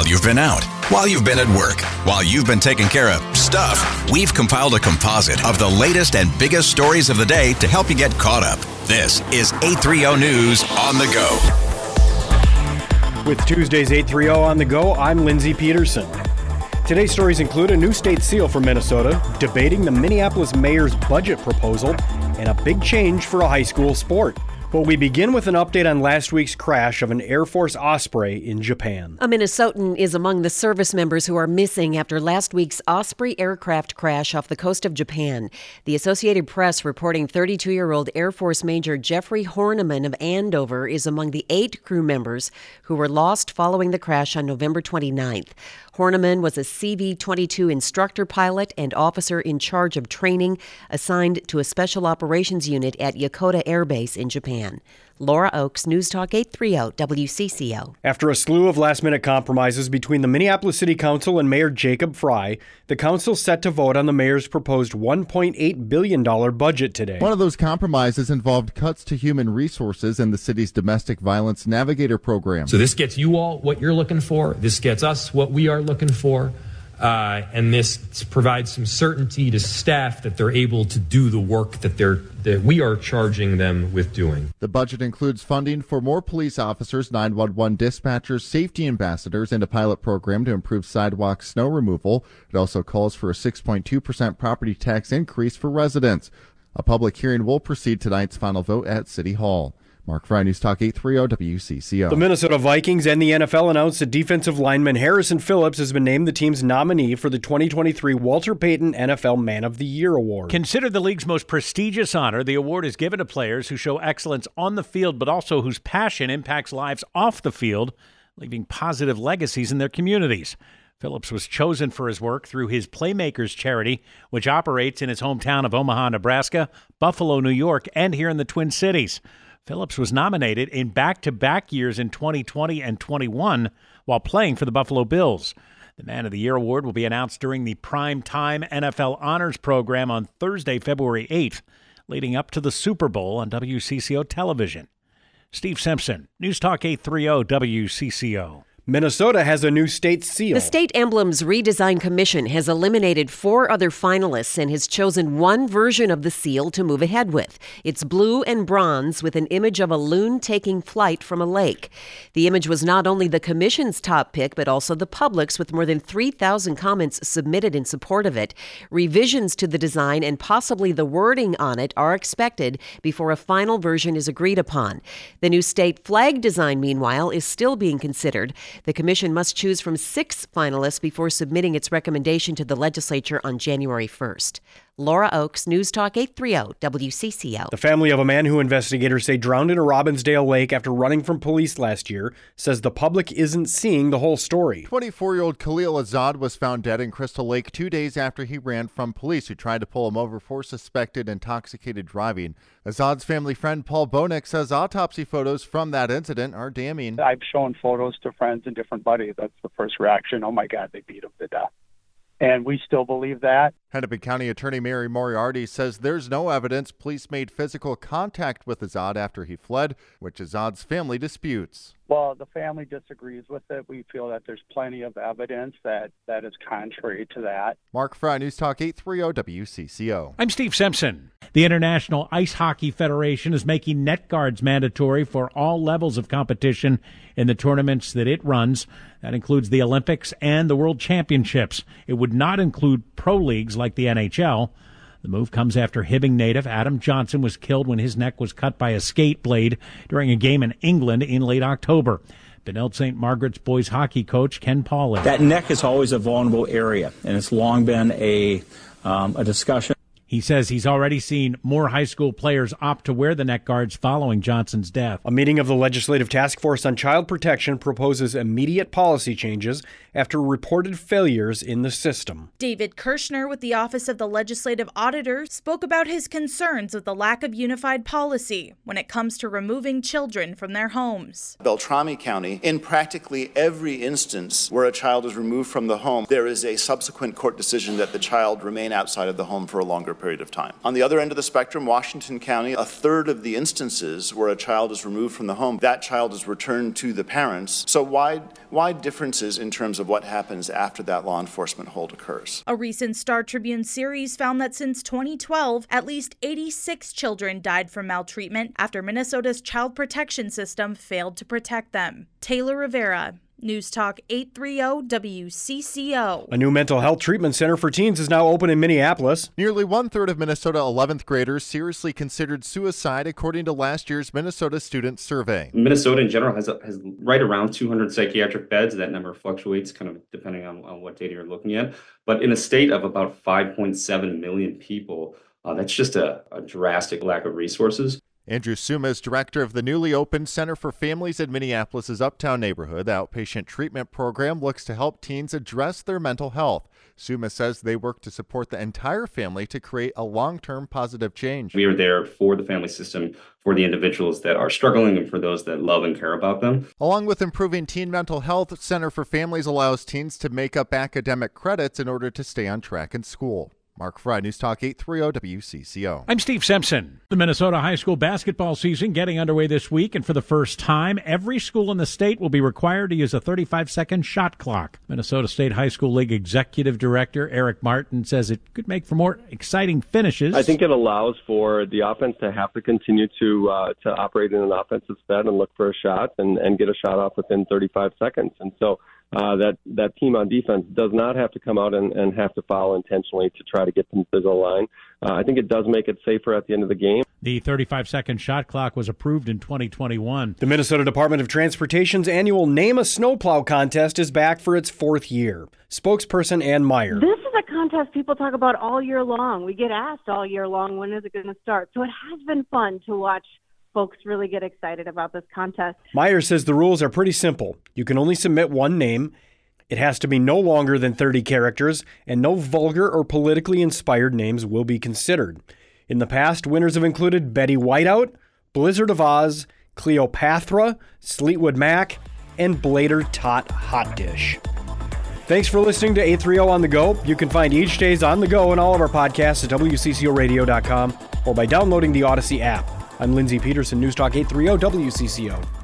while you've been out, while you've been at work, while you've been taking care of stuff. We've compiled a composite of the latest and biggest stories of the day to help you get caught up. This is 830 News on the go. With Tuesday's 830 on the go, I'm Lindsey Peterson. Today's stories include a new state seal for Minnesota, debating the Minneapolis mayor's budget proposal, and a big change for a high school sport. But we begin with an update on last week's crash of an Air Force Osprey in Japan. A Minnesotan is among the service members who are missing after last week's Osprey aircraft crash off the coast of Japan. The Associated Press reporting 32 year old Air Force Major Jeffrey Hoernemann of Andover is among the eight crew members who were lost following the crash on November 29th. Horniman was a CV 22 instructor pilot and officer in charge of training assigned to a special operations unit at Yokota Air Base in Japan. Laura Oakes, News Talk 830 WCCO. After a slew of last minute compromises between the Minneapolis City Council and Mayor Jacob Frey, the council set to vote on the mayor's proposed $1.8 billion budget today. One of those compromises involved cuts to human resources and the city's domestic violence navigator program. So this gets you all what you're looking for, this gets us what we are looking for. Uh, and this provides some certainty to staff that they're able to do the work that they're that we are charging them with doing. The budget includes funding for more police officers, 911 dispatchers, safety ambassadors, and a pilot program to improve sidewalk snow removal. It also calls for a 6.2% property tax increase for residents. A public hearing will precede tonight's final vote at City Hall. Mark Fry, News Talk 830 WCCO. The Minnesota Vikings and the NFL announced that defensive lineman Harrison Phillips has been named the team's nominee for the 2023 Walter Payton NFL Man of the Year Award. Considered the league's most prestigious honor, the award is given to players who show excellence on the field, but also whose passion impacts lives off the field, leaving positive legacies in their communities. Phillips was chosen for his work through his Playmakers charity, which operates in his hometown of Omaha, Nebraska, Buffalo, New York, and here in the Twin Cities. Phillips was nominated in back to back years in 2020 and 21 while playing for the Buffalo Bills. The Man of the Year award will be announced during the Prime Time NFL Honors program on Thursday, February 8th, leading up to the Super Bowl on WCCO television. Steve Simpson, News Talk 830 WCCO. Minnesota has a new state seal. The State Emblems Redesign Commission has eliminated four other finalists and has chosen one version of the seal to move ahead with. It's blue and bronze with an image of a loon taking flight from a lake. The image was not only the Commission's top pick, but also the public's, with more than 3,000 comments submitted in support of it. Revisions to the design and possibly the wording on it are expected before a final version is agreed upon. The new state flag design, meanwhile, is still being considered. The commission must choose from six finalists before submitting its recommendation to the legislature on January 1st. Laura Oakes, News Talk 830 WCCO. The family of a man who investigators say drowned in a Robbinsdale lake after running from police last year says the public isn't seeing the whole story. 24 year old Khalil Azad was found dead in Crystal Lake two days after he ran from police who tried to pull him over for suspected intoxicated driving. Azad's family friend Paul Bonek says autopsy photos from that incident are damning. I've shown photos to friends and different buddies. That's the first reaction. Oh my God, they beat him to death and we still believe that. Hennepin County Attorney Mary Moriarty says there's no evidence police made physical contact with Azad after he fled, which Azad's family disputes. Well, the family disagrees with it. We feel that there's plenty of evidence that that is contrary to that. Mark Fry, News Talk 830 WCCO. I'm Steve Simpson. The International Ice Hockey Federation is making neck guards mandatory for all levels of competition in the tournaments that it runs. That includes the Olympics and the World Championships. It would not include pro leagues like the NHL. The move comes after Hibbing native Adam Johnson was killed when his neck was cut by a skate blade during a game in England in late October. Benilde St. Margaret's boys hockey coach Ken Pauly. That neck is always a vulnerable area, and it's long been a um, a discussion. He says he's already seen more high school players opt to wear the neck guards following Johnson's death. A meeting of the Legislative Task Force on Child Protection proposes immediate policy changes after reported failures in the system. David Kirschner with the Office of the Legislative Auditor spoke about his concerns with the lack of unified policy when it comes to removing children from their homes. Beltrami County, in practically every instance where a child is removed from the home, there is a subsequent court decision that the child remain outside of the home for a longer period of time. On the other end of the spectrum, Washington County, a third of the instances where a child is removed from the home, that child is returned to the parents. So wide, wide differences in terms of what happens after that law enforcement hold occurs. A recent Star Tribune series found that since 2012, at least 86 children died from maltreatment after Minnesota's child protection system failed to protect them. Taylor Rivera, News Talk 830 WCCO. A new mental health treatment center for teens is now open in Minneapolis. Nearly one third of Minnesota 11th graders seriously considered suicide, according to last year's Minnesota Student Survey. Minnesota in general has, has right around 200 psychiatric beds. That number fluctuates kind of depending on, on what data you're looking at. But in a state of about 5.7 million people, uh, that's just a, a drastic lack of resources. Andrew Suma is director of the newly opened Center for Families in Minneapolis' Uptown neighborhood. The outpatient treatment program looks to help teens address their mental health. Suma says they work to support the entire family to create a long term positive change. We are there for the family system, for the individuals that are struggling, and for those that love and care about them. Along with improving teen mental health, Center for Families allows teens to make up academic credits in order to stay on track in school. Mark Fry, News Talk 830 WCCO. I'm Steve Simpson. The Minnesota high school basketball season getting underway this week, and for the first time, every school in the state will be required to use a 35 second shot clock. Minnesota State High School League Executive Director Erich Martens says it could make for more exciting finishes. I think it allows for the offense to have to continue to uh, to operate in an offensive set and look for a shot and, and get a shot off within 35 seconds. And so uh, that that team on defense does not have to come out and, and have to foul intentionally to try to get them to the line. Uh, I think it does make it safer at the end of the game. The 35 second shot clock was approved in 2021. The Minnesota Department of Transportation's annual Name a Snowplow contest is back for its fourth year. Spokesperson Ann Meyer. This is a contest people talk about all year long. We get asked all year long, when is it going to start? So it has been fun to watch folks really get excited about this contest. Meyer says the rules are pretty simple. You can only submit one name. It has to be no longer than 30 characters, and no vulgar or politically inspired names will be considered. In the past, winners have included Betty Whiteout, Blizzard of Oz, Clearopatra, Sleetwood Mac, and Blader Tot Hot Dish. Thanks for listening to 830 on the go. You can find each day's on the go and all of our podcasts at WCCORadio.com or by downloading the Odyssey app. I'm Lindsey Peterson, News Talk 830 WCCO.